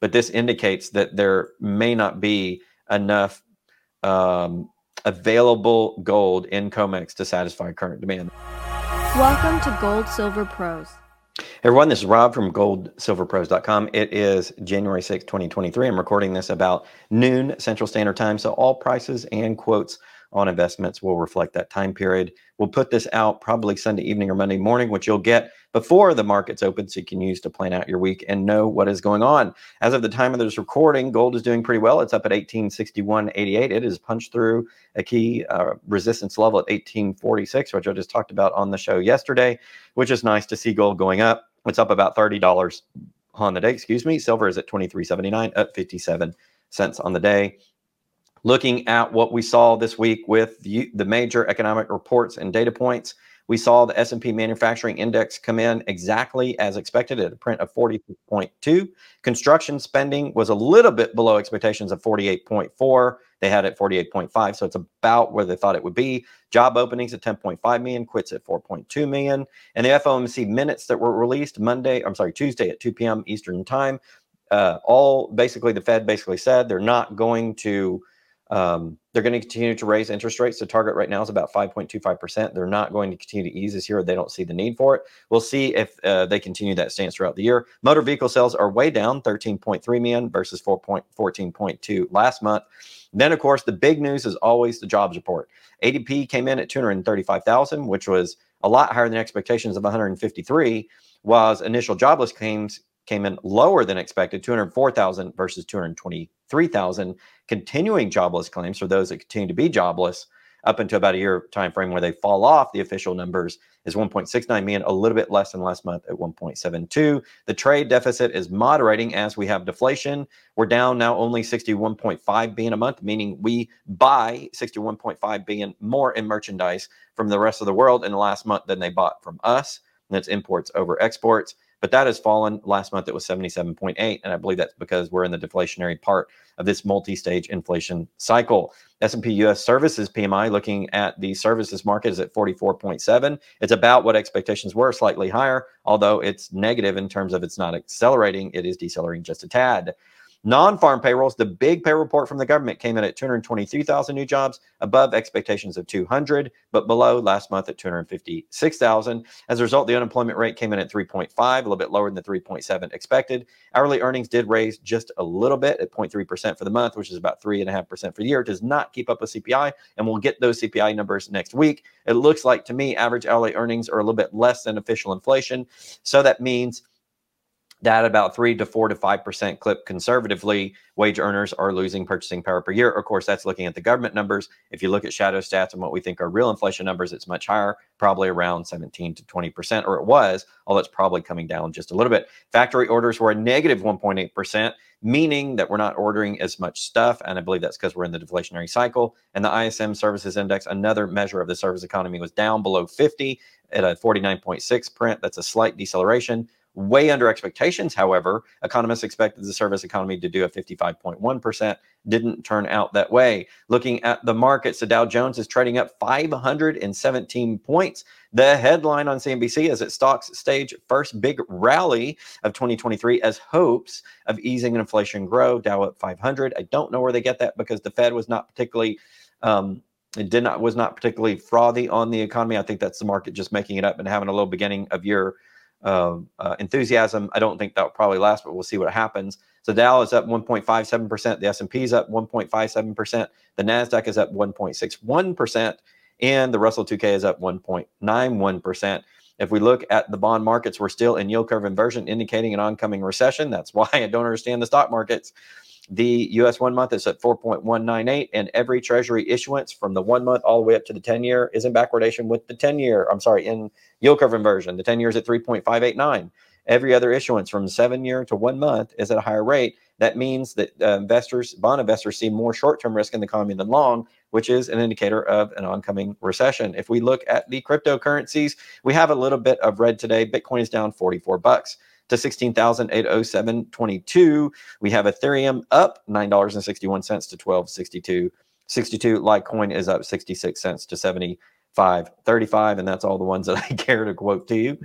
but this indicates that there may not be enough um, available gold in COMEX to satisfy current demand. Welcome to Gold Silver Pros. Everyone, this is Rob from goldsilverpros.com. It is January 6, 2023. I'm recording this about noon Central Standard Time, so all prices and quotes on investments will reflect that time period. We'll put this out probably Sunday evening or Monday morning, which you'll get before the markets open so you can use to plan out your week and know what is going on. As of the time of this recording, gold is doing pretty well. It's up at 1861.88. It has punched through a key uh, resistance level at 1846, which I just talked about on the show yesterday, which is nice to see gold going up. It's up about $30 on the day, excuse me. Silver is at 23.79, up 57 cents on the day looking at what we saw this week with the, major economic reports and data points we saw the s&p manufacturing index come in exactly as expected at a print of 40.2 construction spending was a little bit below expectations of 48.4 they had it 48.5 so it's about where they thought it would be. Job openings at 10.5 million quits at 4.2 million. And the fomc minutes that were released monday i'm sorry tuesday at 2 p.m eastern time uh, all basically the fed basically said they're not going to um, they're going to continue to raise interest rates. The target right now is about 5.25%. They're not going to continue to ease this year. They don't see the need for it. We'll see if uh, they continue that stance throughout the year. Motor vehicle sales are way down 13.3 million versus 4.14.2 last month. Then, of course, the big news is always the jobs report. ADP came in at 235,000, which was a lot higher than expectations of 153, was initial jobless claims came in lower than expected 204,000 versus 223,000 continuing jobless claims for those that continue to be jobless up until about a year time frame where they fall off. The official numbers is 1.69 million a little bit less than last month at 1.72 the trade deficit is moderating as we have deflation. We're down now only 61.5 billion a month meaning we buy 61.5 billion more in merchandise from the rest of the world in the last month than they bought from us. And that's imports over exports but that has fallen. Last month it was 77.8, and I believe that's because we're in the deflationary part of this multi-stage inflation cycle. S&P US Services PMI looking at the services market is at 44.7. It's about what expectations were, slightly higher, although it's negative in terms of it's not accelerating, it is decelerating just a tad. Non-farm payrolls, the big pay report from the government came in at 223,000 new jobs, above expectations of 200, but below last month at 256,000. As a result, the unemployment rate came in at 3.5, a little bit lower than the 3.7 expected. Hourly earnings did raise just a little bit at 0.3% for the month, which is about 3.5% for the year. It does not keep up with CPI, and we'll get those CPI numbers next week. It looks like to me average hourly earnings are a little bit less than official inflation. So that means that about three to four to five percent clip conservatively, wage earners are losing purchasing power per year. Of course, that's looking at the government numbers. If you look at shadow stats and what we think are real inflation numbers, it's much higher, probably around 17 to 20 percent, or it was, although it's probably coming down just a little bit. Factory orders were a negative 1.8 percent, meaning that we're not ordering as much stuff, and I believe that's because we're in the deflationary cycle. And the ISM Services Index, another measure of the service economy, was down below 50 at a 49.6 print. That's a slight deceleration way under expectations. However, economists expected the service economy to do a 55.1%. Didn't turn out that way. Looking at the markets, the Dow Jones is trading up 517 points. The headline on CNBC is that stocks stage first big rally of 2023 as hopes of easing inflation grow. Dow up 500. I don't know where they get that because the Fed was not particularly um, it did not was not particularly frothy on the economy. I think that's the market just making it up and having a little beginning of year uh, enthusiasm. I don't think that will probably last, but we'll see what happens. So Dow is up 1.57%. The S&P is up 1.57%. The NASDAQ is up 1.61%. And the Russell 2K is up 1.91%. If we look at the bond markets, we're still in yield curve inversion, indicating an oncoming recession. That's why I don't understand the stock markets. The US one month is at 4.198, and every treasury issuance from the one month all the way up to the 10 year is in backwardation with the 10 year. I'm sorry, in yield curve inversion. The 10 years at 3.589. Every other issuance from seven year to one month is at a higher rate. That means that uh, investors, bond investors, see more short term risk in the economy than long, which is an indicator of an oncoming recession. If we look at the cryptocurrencies, we have a little bit of red today. Bitcoin is down 44 bucks to 16,807.22. We have Ethereum up $9.61 to 12.62. 62 Litecoin is up 66 cents to 75.35 and that's all the ones that I care to quote to you.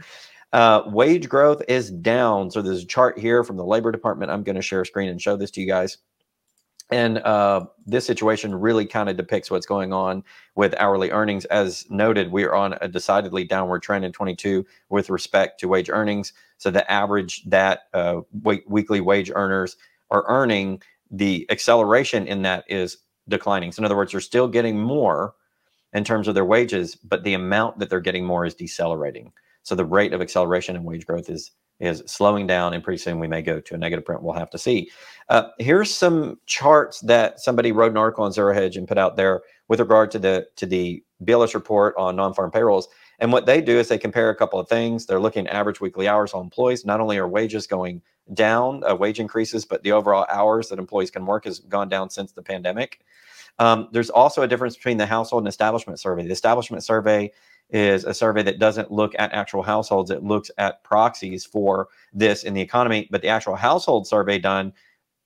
Uh, wage growth is down. So there's a chart here from the Labor Department. I'm going to share a screen and show this to you guys. And uh, this situation really kind of depicts what's going on with hourly earnings. As noted, we are on a decidedly downward trend in 22 with respect to wage earnings. So the average that uh, weekly wage earners are earning, the acceleration in that is declining. So in other words, they're still getting more in terms of their wages, but the amount that they're getting more is decelerating. So the rate of acceleration in wage growth is is slowing down, and pretty soon we may go to a negative print. We'll have to see. Uh, here's some charts that somebody wrote an article on Zero Hedge and put out there with regard to the to the BLS report on non-farm payrolls. And what they do is they compare a couple of things. They're looking at average weekly hours on employees. Not only are wages going down, uh, wage increases, but the overall hours that employees can work has gone down since the pandemic. Um, there's also a difference between the household and establishment survey. The establishment survey is a survey that doesn't look at actual households, it looks at proxies for this in the economy. But the actual household survey done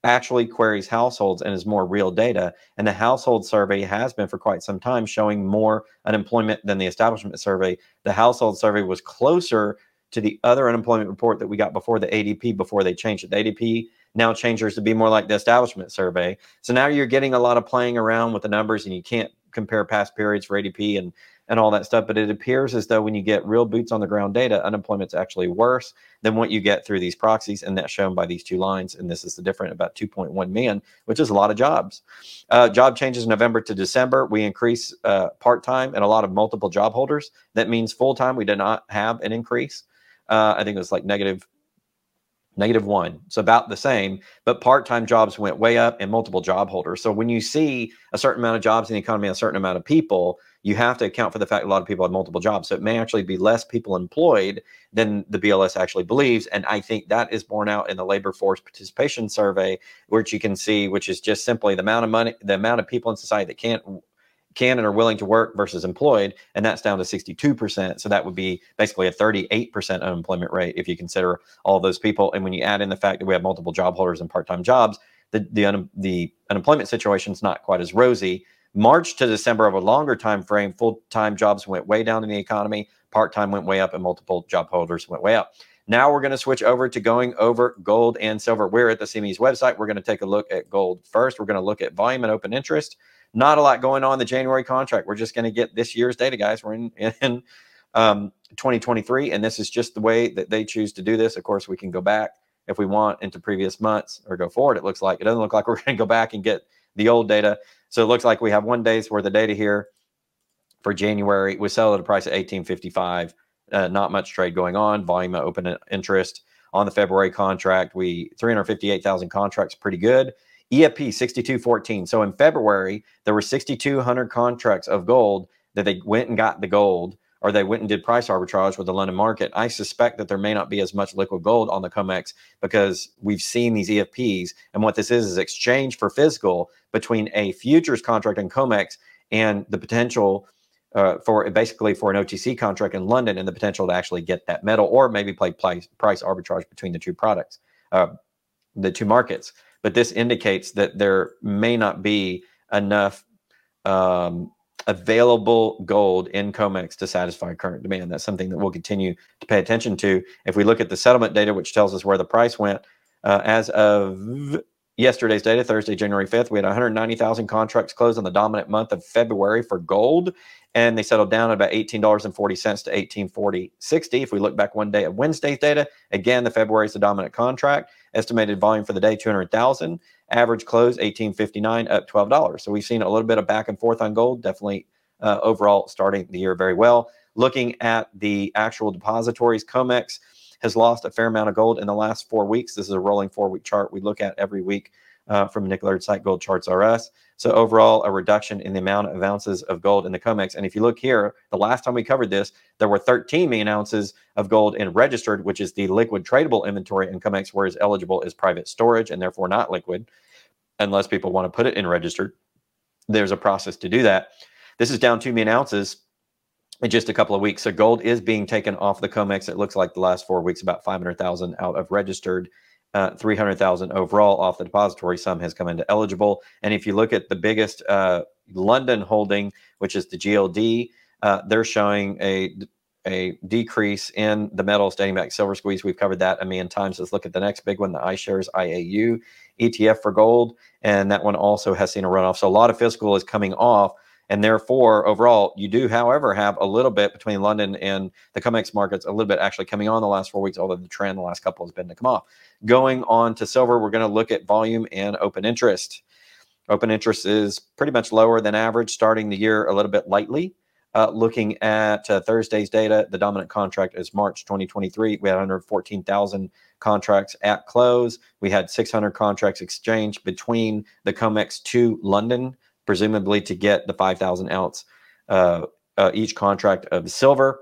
actually queries households and is more real data. And the household survey has been for quite some time showing more unemployment than the establishment survey. The household survey was closer to the other unemployment report that we got before the ADP before they changed it. The ADP now changes to be more like the establishment survey. So now you're getting a lot of playing around with the numbers and you can't compare past periods for ADP and and all that stuff. But it appears as though when you get real boots on the ground data, unemployment's actually worse than what you get through these proxies. And that's shown by these two lines. And this is the different about 2.1 million, which is a lot of jobs. Uh, job changes November to December. We increase uh, part time and a lot of multiple job holders. That means full time, we did not have an increase. Uh, I think it was like negative negative one. So about the same, but part-time jobs went way up and multiple job holders. So when you see a certain amount of jobs in the economy, a certain amount of people, you have to account for the fact a lot of people have multiple jobs. So it may actually be less people employed than the BLS actually believes. And I think that is borne out in the labor force participation survey, which you can see, which is just simply the amount of money, the amount of people in society that can't can and are willing to work versus employed, and that's down to 62%. So that would be basically a 38% unemployment rate if you consider all those people. And when you add in the fact that we have multiple job holders and part-time jobs, the the, un, the unemployment situation is not quite as rosy. March to December of a longer time frame, full-time jobs went way down in the economy, part-time went way up, and multiple job holders went way up. Now we're going to switch over to going over gold and silver. We're at the CME's website. We're going to take a look at gold first. We're going to look at volume and open interest. Not a lot going on the January contract. We're just going to get this year's data, guys. We're in, in um, 2023, and this is just the way that they choose to do this. Of course, we can go back if we want into previous months or go forward. It looks like it doesn't look like we're going to go back and get the old data. So it looks like we have one day's worth of data here for January. We sell at a price of 1855. Uh, not much trade going on. Volume of open interest on the February contract. We 358,000 contracts, pretty good. EFP 6214. So in February, there were 6,200 contracts of gold that they went and got the gold or they went and did price arbitrage with the London market. I suspect that there may not be as much liquid gold on the COMEX because we've seen these EFPs. And what this is is exchange for physical between a futures contract in COMEX and the potential uh, for basically for an OTC contract in London and the potential to actually get that metal or maybe play price, price arbitrage between the two products, uh, the two markets but this indicates that there may not be enough um, available gold in COMEX to satisfy current demand. That's something that we'll continue to pay attention to. If we look at the settlement data, which tells us where the price went, uh, as of yesterday's data, Thursday, January 5th, we had 190,000 contracts closed in the dominant month of February for gold, and they settled down at about $18.40 to 1840.60. If we look back one day at Wednesday's data, again, the February is the dominant contract. Estimated volume for the day 200,000. Average close 1859, up $12. So we've seen a little bit of back and forth on gold. Definitely uh, overall starting the year very well. Looking at the actual depositories, COMEX has lost a fair amount of gold in the last four weeks. This is a rolling four week chart we look at every week uh, from Nick Laird site Gold Charts R Us. So overall, a reduction in the amount of ounces of gold in the COMEX. And if you look here, the last time we covered this, there were 13 million ounces of gold in registered, which is the liquid tradable inventory in COMEX, whereas eligible is private storage and therefore not liquid, unless people want to put it in registered. There's a process to do that. This is down 2 million ounces in just a couple of weeks. So gold is being taken off the COMEX. It looks like the last four weeks, about 500,000 out of registered uh, 300,000 overall off the depository. Some has come into eligible. And if you look at the biggest uh, London holding, which is the GLD, uh, they're showing a a decrease in the metals dating back silver squeeze. We've covered that a million times. Let's look at the next big one, the iShares IAU ETF for gold. And that one also has seen a runoff. So a lot of physical is coming off. And therefore, overall, you do, however, have a little bit between London and the COMEX markets, a little bit actually coming on the last four weeks, although the trend the last couple has been to come off. Going on to silver, we're going to look at volume and open interest. Open interest is pretty much lower than average, starting the year a little bit lightly. Uh, looking at uh, Thursday's data, the dominant contract is March 2023. We had 114,000 contracts at close. We had 600 contracts exchanged between the COMEX to London, presumably to get the 5,000 ounce uh, uh, each contract of silver.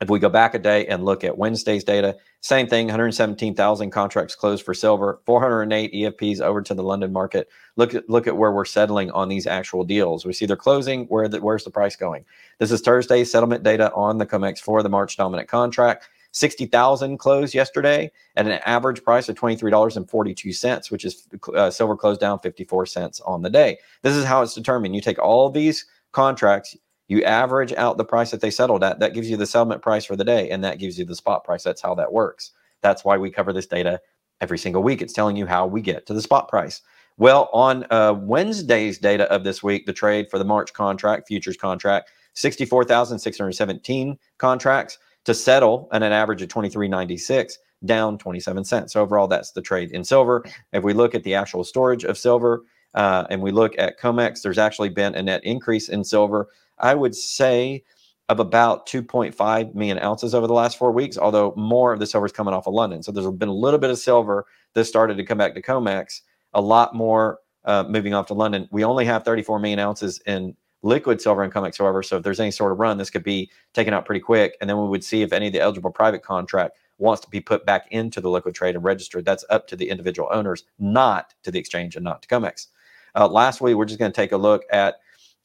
If we go back a day and look at Wednesday's data, same thing 117,000 contracts closed for silver, 408 EFPs over to the London market. Look at look at where we're settling on these actual deals. We see they're closing. Where the, where's the price going? This is Thursday's settlement data on the COMEX for the March dominant contract. 60,000 closed yesterday at an average price of $23.42, which is uh, silver closed down 54 cents on the day. This is how it's determined. You take all these contracts, you average out the price that they settled at. That gives you the settlement price for the day, and that gives you the spot price. That's how that works. That's why we cover this data every single week. It's telling you how we get to the spot price. Well, on uh, Wednesday's data of this week, the trade for the March contract, futures contract, 64,617 contracts to settle at an average of 23.96 down 27 cents. So overall, that's the trade in silver. If we look at the actual storage of silver uh, and we look at COMEX, there's actually been a net increase in silver. I would say of about 2.5 million ounces over the last four weeks, although more of the silver is coming off of London. So there's been a little bit of silver that started to come back to COMEX, a lot more uh, moving off to London. We only have 34 million ounces in liquid silver and COMEX, however. So if there's any sort of run, this could be taken out pretty quick. And then we would see if any of the eligible private contract wants to be put back into the liquid trade and registered. That's up to the individual owners, not to the exchange and not to COMEX. Uh, lastly, we're just going to take a look at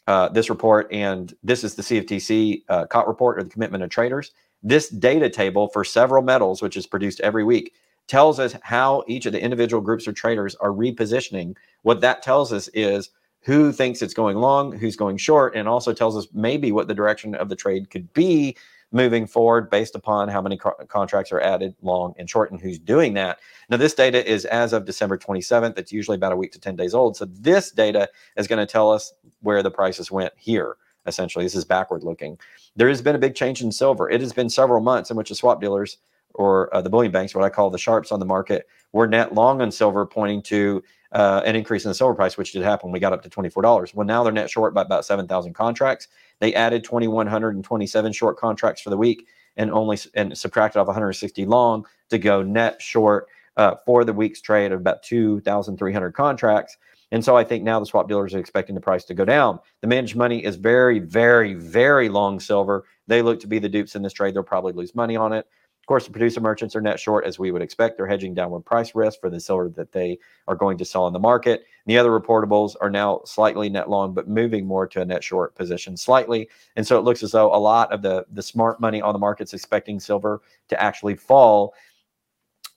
uh, this report, and this is the CFTC uh, COT report or the commitment of traders. This data table for several metals, which is produced every week, tells us how each of the individual groups of traders are repositioning. What that tells us is who thinks it's going long, who's going short, and also tells us maybe what the direction of the trade could be moving forward based upon how many co- contracts are added long and short and who's doing that. Now, this data is as of December 27th. It's usually about a week to 10 days old. So, this data is going to tell us where the prices went here. Essentially, this is backward looking. There has been a big change in silver. It has been several months in which the swap dealers or uh, the bullion banks, what I call the sharps on the market, were net long on silver, pointing to uh, an increase in the silver price, which did happen. We got up to $24. Well, now they're net short by about 7,000 contracts. They added 2,127 short contracts for the week and only and subtracted off 160 long to go net short uh, for the week's trade of about 2,300 contracts. And so I think now the swap dealers are expecting the price to go down. The managed money is very, very, very long silver. They look to be the dupes in this trade. They'll probably lose money on it. Of course, the producer merchants are net short as we would expect. They're hedging downward price risk for the silver that they are going to sell in the market. And the other reportables are now slightly net long, but moving more to a net short position slightly. And so it looks as though a lot of the, the smart money on the market's expecting silver to actually fall.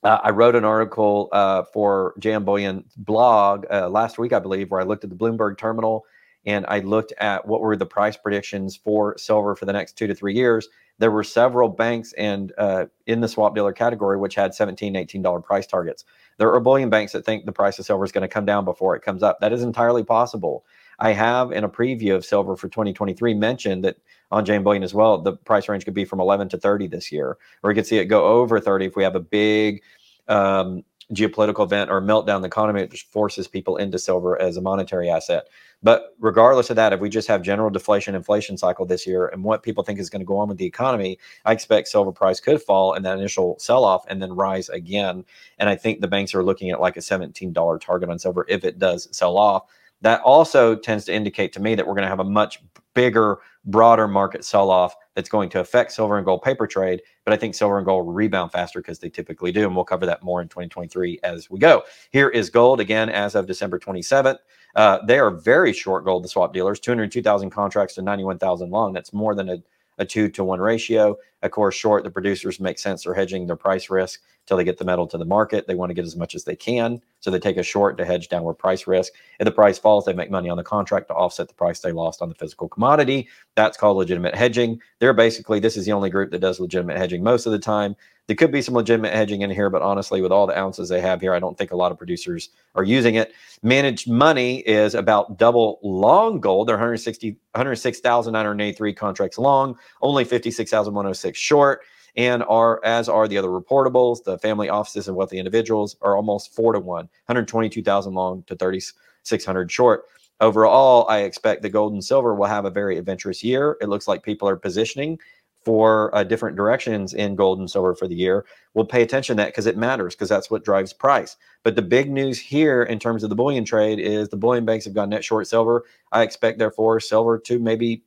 Uh, I wrote an article uh, for JM Bullion blog uh, last week, I believe, where I looked at the Bloomberg terminal and I looked at what were the price predictions for silver for the next two to three years there were several banks and uh, in the swap dealer category which had 17 18 dollar price targets. There are bullion banks that think the price of silver is going to come down before it comes up. That is entirely possible. I have in a preview of silver for 2023 mentioned that on JM Bullion as well the price range could be from 11 to 30 this year or we could see it go over 30 if we have a big um, geopolitical event or meltdown in the economy just forces people into silver as a monetary asset. But regardless of that, if we just have general deflation inflation cycle this year and what people think is going to go on with the economy, I expect silver price could fall in that initial sell off and then rise again. And I think the banks are looking at like a $17 target on silver if it does sell off. That also tends to indicate to me that we're going to have a much bigger, broader market sell off that's going to affect silver and gold paper trade. But I think silver and gold rebound faster because they typically do. And we'll cover that more in 2023 as we go. Here is gold again as of December 27th. Uh, they are very short gold, the swap dealers, 202,000 contracts to 91,000 long. That's more than a, a two to one ratio. Of course, short, the producers make sense. They're hedging their price risk until they get the metal to the market. They want to get as much as they can. So they take a short to hedge downward price risk. If the price falls, they make money on the contract to offset the price they lost on the physical commodity. That's called legitimate hedging. They're basically, this is the only group that does legitimate hedging most of the time. There could be some legitimate hedging in here, but honestly, with all the ounces they have here, I don't think a lot of producers are using it. Managed money is about double long gold. They're 160, 106,983 contracts long, only 56,106 short and are as are the other reportables. The family offices and wealthy individuals are almost four to one, 122,000 long to 3,600 short. Overall, I expect the gold and silver will have a very adventurous year. It looks like people are positioning for uh, different directions in gold and silver for the year. We'll pay attention to that because it matters because that's what drives price. But the big news here in terms of the bullion trade is the bullion banks have gone net short silver. I expect therefore silver to maybe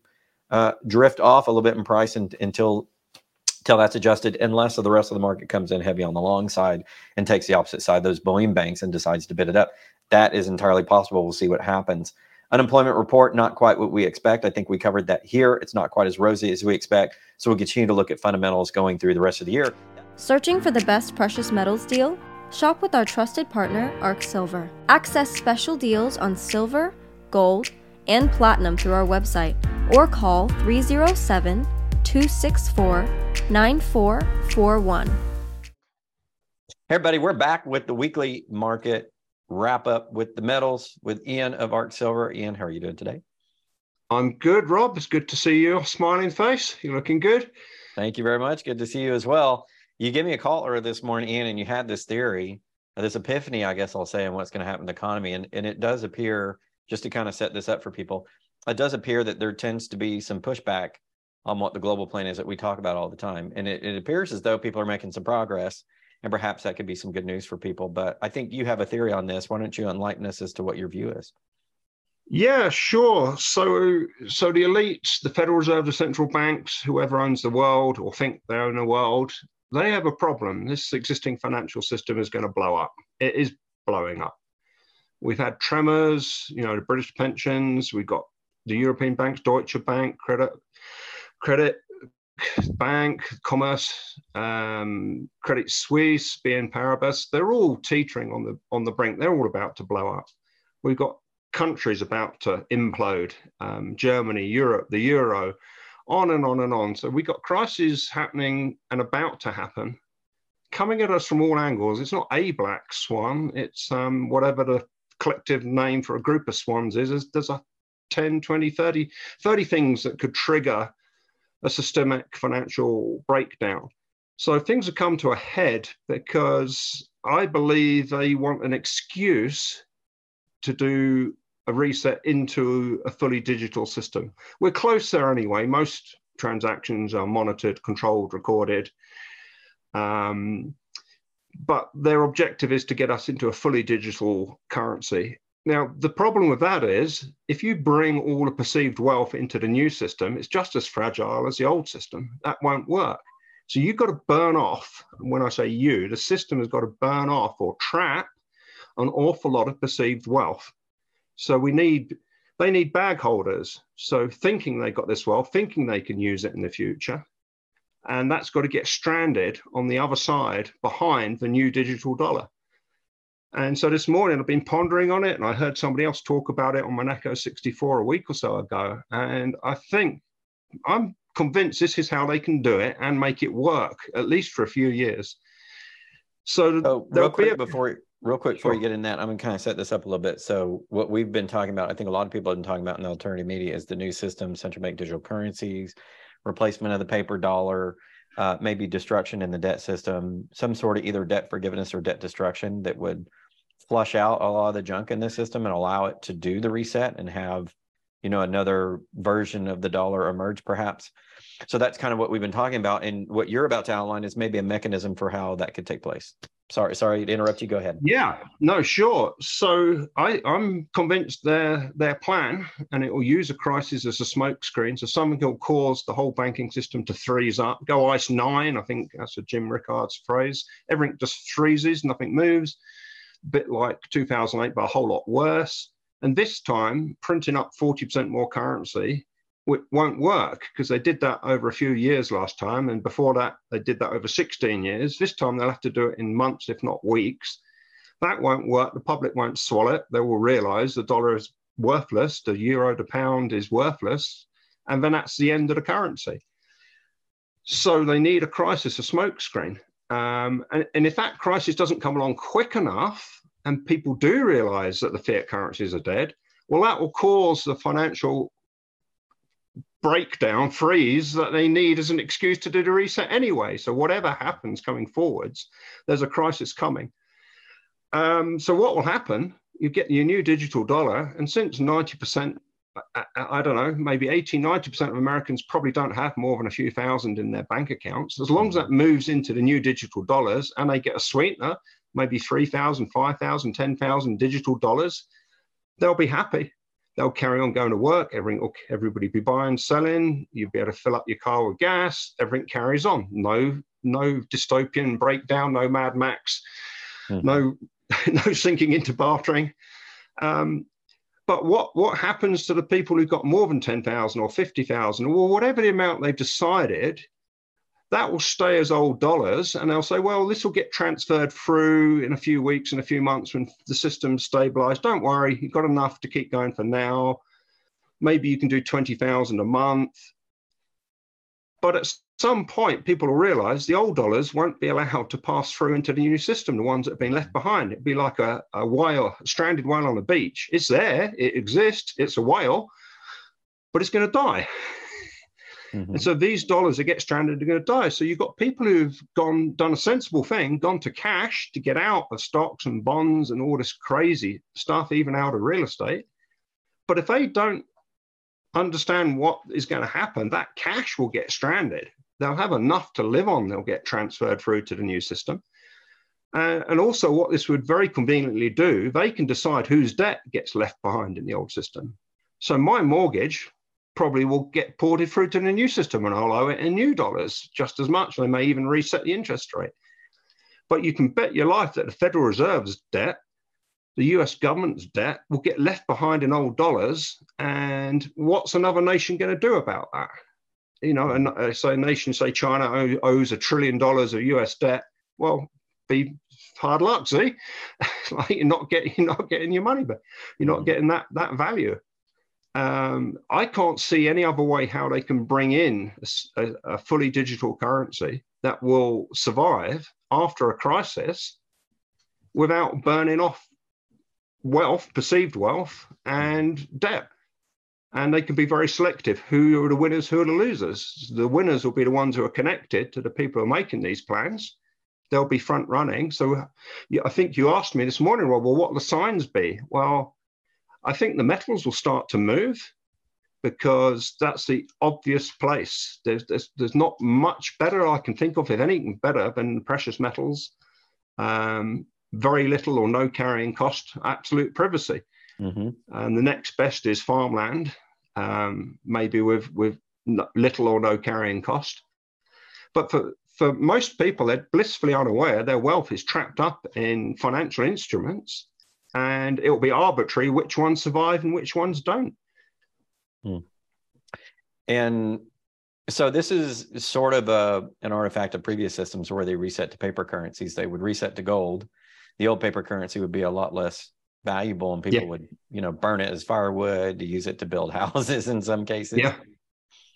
uh, drift off a little bit in price in, until till that's adjusted, unless the rest of the market comes in heavy on the long side and takes the opposite side, those bullion banks, and decides to bid it up. That is entirely possible. We'll see what happens. Unemployment report, not quite what we expect. I think we covered that here. It's not quite as rosy as we expect. So we'll continue to look at fundamentals going through the rest of the year. Searching for the best precious metals deal? Shop with our trusted partner, Arc Silver. Access special deals on silver, gold, and platinum through our website or call 307 264 9441. Hey, everybody, we're back with the weekly market wrap up with the metals with Ian of Arc Silver. Ian, how are you doing today? I'm good, Rob. It's good to see your smiling face. You're looking good. Thank you very much. Good to see you as well. You gave me a call earlier this morning, Ian, and you had this theory, uh, this epiphany, I guess I'll say, on what's going to happen to the economy. And, and it does appear, just to kind of set this up for people, it does appear that there tends to be some pushback on what the global plan is that we talk about all the time. And it, it appears as though people are making some progress, and perhaps that could be some good news for people. But I think you have a theory on this. Why don't you enlighten us as to what your view is? Yeah, sure. So, so the elites, the Federal Reserve, the central banks, whoever owns the world or think they own the world, they have a problem. This existing financial system is going to blow up. It is blowing up. We've had tremors, you know, the British pensions. We've got the European banks, Deutsche Bank, Credit Credit Bank, Commerce, um, Credit Suisse, BNP Paribas, they're all teetering on the on the brink. They're all about to blow up. We've got countries about to implode. Um, Germany, Europe, the euro, on and on and on. So we've got crises happening and about to happen, coming at us from all angles. It's not a black swan. It's um, whatever the collective name for a group of swans is. There's a 10, 20, 30, 30 things that could trigger a systemic financial breakdown. So things have come to a head because I believe they want an excuse to do a reset into a fully digital system. We're close there anyway. Most transactions are monitored, controlled, recorded. Um, but their objective is to get us into a fully digital currency. Now, the problem with that is if you bring all the perceived wealth into the new system, it's just as fragile as the old system. That won't work. So you've got to burn off. When I say you, the system has got to burn off or trap an awful lot of perceived wealth. So we need, they need bag holders. So thinking they got this wealth, thinking they can use it in the future. And that's got to get stranded on the other side behind the new digital dollar. And so this morning I've been pondering on it, and I heard somebody else talk about it on Monaco 64 a week or so ago. And I think I'm convinced this is how they can do it and make it work, at least for a few years. So, oh, real quick a- before real quick before you get in that, I'm gonna kind of set this up a little bit. So what we've been talking about, I think a lot of people have been talking about in the alternative media is the new system, central bank digital currencies, replacement of the paper dollar, uh, maybe destruction in the debt system, some sort of either debt forgiveness or debt destruction that would flush out a lot of the junk in the system and allow it to do the reset and have you know another version of the dollar emerge perhaps. So that's kind of what we've been talking about. And what you're about to outline is maybe a mechanism for how that could take place sorry sorry to interrupt you. Go ahead. Yeah no sure. So i i'm convinced their their plan and it will use a crisis as a smokescreen. So something will cause the whole banking system to freeze up go ice nine i think that's a jim rickards phrase. Everything just freezes nothing moves. A bit like 2008, but a whole lot worse. And this time, printing up 40% more currency won't work because they did that over a few years last time. And before that, they did that over 16 years. This time, they'll have to do it in months, if not weeks. That won't work. The public won't swallow it. They will realize the dollar is worthless, the euro to pound is worthless. And then that's the end of the currency. So they need a crisis, a smokescreen. Um, and, and if that crisis doesn't come along quick enough, and people do realize that the fiat currencies are dead, well, that will cause the financial breakdown, freeze that they need as an excuse to do the reset anyway. So whatever happens coming forwards, there's a crisis coming. Um, so what will happen? You get your new digital dollar, and since 90%, I, I, don't know, maybe 80, 90% of Americans probably don't have more than a few thousand in their bank accounts. As long as that moves into the new digital dollars and they get a sweetener, maybe 3,000, 5,000, 10,000 digital dollars, they'll be happy they'll carry on going to work. Everything, everybody be buying, selling. You'll be able to fill up your car with gas. Everything carries on. No, no dystopian breakdown. No Mad Max. Mm. No, no sinking into bartering. Um, but what what happens to the people who've got more than ten thousand or fifty thousand, or whatever the amount they've decided? That will stay as old dollars and they'll say well this will get transferred through in a few weeks and a few months when the system's stabilized. Don't worry you've got enough to keep going for now. Maybe you can do 20000 a month. But at some point people will realize the old dollars won't be allowed to pass through into the new system the ones that have been left behind. It'd be like a, a whale a stranded whale on a beach. It's there it exists it's a whale but it's going to die Mm-hmm. And so these dollars that get stranded are going to die. So you've got people who've gone done a sensible thing, gone to cash to get out of stocks and bonds and all this crazy stuff, even out of real estate. But if they don't understand what is going to happen, that cash will get stranded. They'll have enough to live on. They'll get transferred through to the new system. Uh, and also, what this would very conveniently do, they can decide whose debt gets left behind in the old system. So, my mortgage probably will get ported through to the new system and I'll owe it in new dollars just as much. They may even reset the interest rate. But you can bet your life that the Federal Reserve's debt, the US government's debt, will get left behind in old dollars. And what's another nation going to do about that? You know, and uh, say a nation, say China owes a trillion dollars of US debt. Well, be hard luck, see? like you're not getting you're not getting your money back. You're not getting that that value um, I can't see any other way how they can bring in a, a, fully digital currency that will survive after a crisis without burning off wealth, perceived wealth, and debt. And they can be very selective. Who are the winners? Who are the losers? The winners will be the ones who are connected to the people who are making these plans. They'll be front running. So I think you asked me this morning, Rob, well, what will the signs be? Well, I think the metals will start to move because that's the obvious place. There's, there's, there's not much better I can think of, if anything better than precious metals. Um, very little or no carrying cost, absolute privacy. Mm-hmm. And the next best is farmland, um, maybe with, with little or no carrying cost. But for, for most people, they're blissfully unaware their wealth is trapped up in financial instruments and it will be arbitrary which ones survive and which ones don't. Hmm. And so this is sort of a an artifact of previous systems where they reset to paper currencies. They would reset to gold. The old paper currency would be a lot less valuable, and people yeah. would you know burn it as firewood to use it to build houses in some cases. Yeah.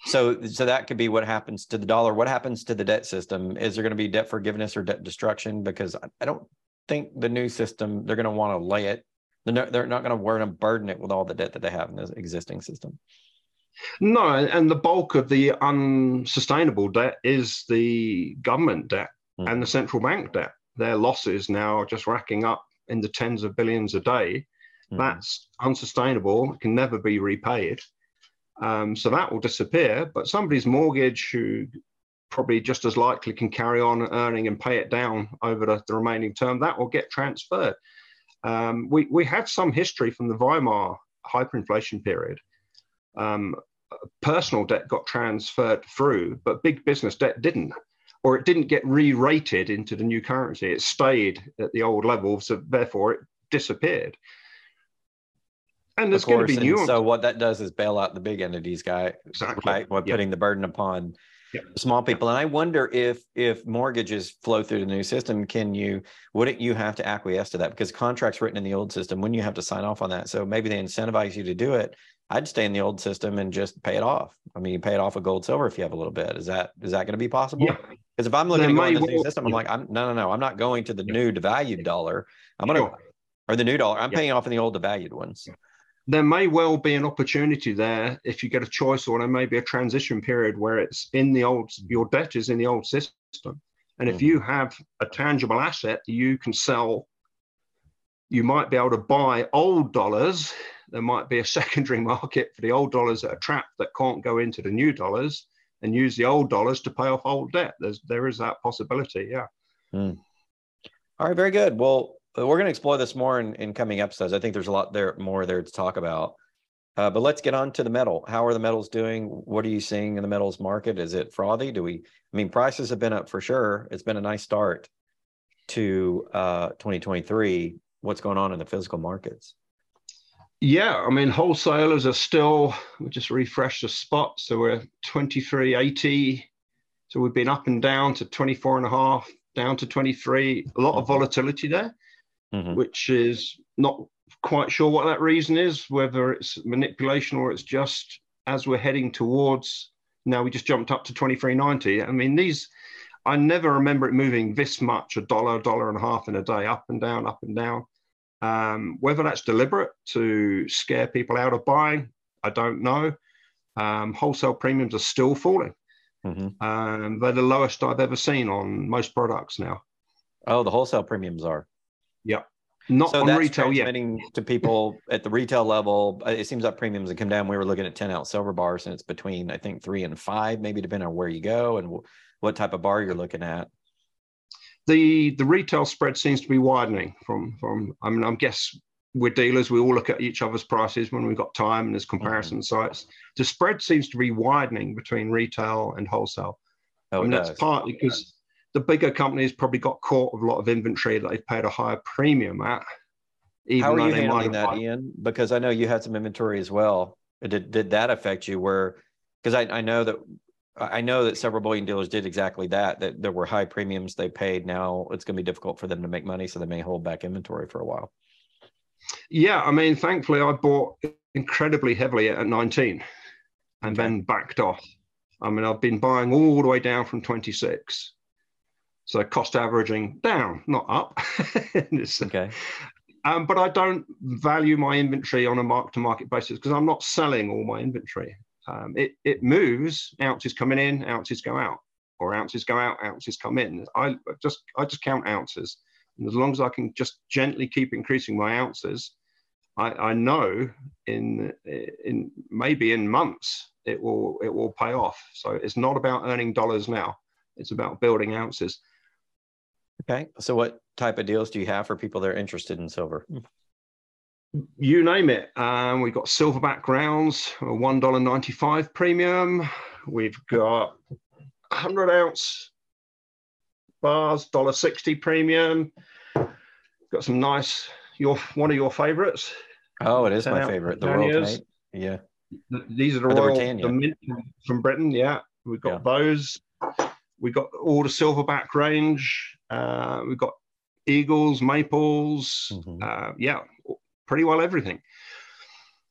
So, so that could be what happens to the dollar. What happens to the debt system? Is there going to be debt forgiveness or debt destruction? Because I don't think the new system they're going to want to lay it. They're not, they're not going to want to burden it with all the debt that they have in the existing system. No, and the bulk of the unsustainable debt is the government debt mm. and the central bank debt. Their losses now are just racking up in the tens of billions a day. Mm. That's unsustainable, it can never be repaid. Um, so that will disappear. But somebody's mortgage who probably just as likely can carry on earning and pay it down over the, the remaining term, that will get transferred. Um, we, we have some history from the Weimar hyperinflation period. Um, personal debt got transferred through, but big business debt didn't, or it didn't get re rated into the new currency. It stayed at the old level, so therefore it disappeared. And there's going to be nuance. So what that does is bail out the big entities, guy, exactly. right? Yeah. putting the burden upon Yeah. small people. And I wonder if if mortgages flow through the new system, can you wouldn't you have to acquiesce to that because contracts written in the old system when you have to sign off on that? So maybe they incentivize you to do it. I'd stay in the old system and just pay it off. I mean, you pay it off with gold, silver if you have a little bit. Is that is that going to be possible? Yeah. Because if I'm looking at going to the new system, I'm yeah. like, I'm no, no, no. I'm not going to the new devalued dollar. I'm gonna or the new dollar. I'm Yeah. paying off in the old devalued ones. There may well be an opportunity there if you get a choice or there may be a transition period where it's in the old your debt is in the old system. And if Mhm. you have a tangible asset you can sell you might be able to buy old dollars. There might be a secondary market for the old dollars that are trapped that can't go into the new dollars and use the old dollars to pay off old debt. There's there is that possibility yeah. All right, very good. Well, we're going to explore this more in, in coming episodes. I think there's a lot there more there to talk about. Uh, but let's get on to the metal. How are the metals doing? What are you seeing in the metals market? Is it frothy? Do we? I mean, prices have been up for sure. It's been a nice start to uh, 2023. What's going on in the physical markets? Yeah, I mean, wholesalers are still, we just refreshed the spot. So we're 2380. So we've been up and down to 24 and a half, down to 23. A lot of volatility there, Mhm. which is not quite sure what that reason is, whether it's manipulation or it's just as we're heading towards, now we just jumped up to 2390. I mean, these, I never remember it moving this much, a dollar, a dollar and a half in a day, up and down, up and down. Um, whether that's deliberate to scare people out of buying, I don't know. Um, wholesale premiums are still falling. Mhm. Um, they're the lowest I've ever seen on most products now. Oh, the wholesale premiums are. Not so on that's retail yet. to people at the retail level. uh, It seems like premiums have come down. We were looking at 10 ounce silver bars, and it's between I think three and five, maybe depending on where you go and wh- what type of bar you're looking at. The the retail spread seems to be widening from from. I mean, I guess we're dealers. We all look at each other's prices when we've got time, and there's comparison sites. The spread seems to be widening between retail and wholesale. Oh, I mean, that's partly because the bigger companies probably got caught with a lot of inventory that they've paid a higher premium at. Even How are you they handling that, Ian? Because I know you had some inventory as well. Did did that affect you? Where because I, I know that I know that several bullion dealers did exactly that. That there were high premiums they paid. Now it's going to be difficult for them to make money, so they may hold back inventory for a while. Yeah, I mean, thankfully, I bought incredibly heavily at 19 and then backed off. I mean, I've been buying all the way down from 26. So cost averaging down, not up. Okay. um, but I don't value my inventory on a mark to market basis because I'm not selling all my inventory. Um, it, it moves, ounces coming in, ounces go out, or ounces go out, ounces come in. I just I just count ounces. And as long as I can just gently keep increasing my ounces, I, I know in in maybe in months it will it will pay off. So it's not about earning dollars now. It's about building ounces. Okay. So what type of deals do you have for people that are interested in silver? You name it. Um, we've got silverback rounds, a one dollar ninety five premium. We've got hundred ounce bars, dollar sixty premium. Got some nice your one of your favorites. Oh, it is my favorite. The Royal. Canadian. Yeah. These are the Or the Royal Britannia. the mint from- from Britain. Yeah, we've got Yeah. those. We've got all the silverback range. Uh, we've got eagles, maples. Mhm. Uh, yeah, pretty well everything.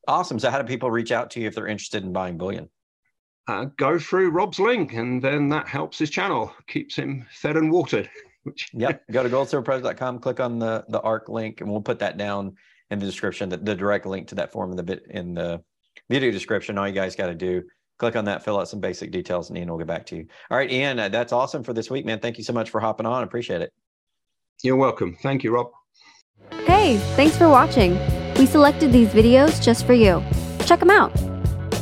Awesome. So how do people reach out to you if they're interested in buying bullion? Uh, go through Rob's link, and then that helps his channel, keeps him fed and watered. Which Yep. Go to goldsilverpros.com, click on the the ARC link, and we'll put that down in the description, the, the direct link to that form in the bit in the video description. All you guys got to do, click on that, fill out some basic details, and Ian will get back to you. All right, Ian, uh, that's awesome for this week, man. Thank you so much for hopping on. Appreciate it. you're welcome. Thank you, Rob. Hey, thanks for watching. We selected these videos just for you. Check them out.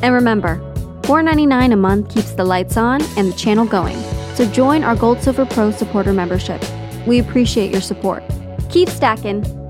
And remember, $4.99 a month keeps the lights on and the channel going. So join our Gold Silver Pro supporter membership. We appreciate your support. Keep stacking.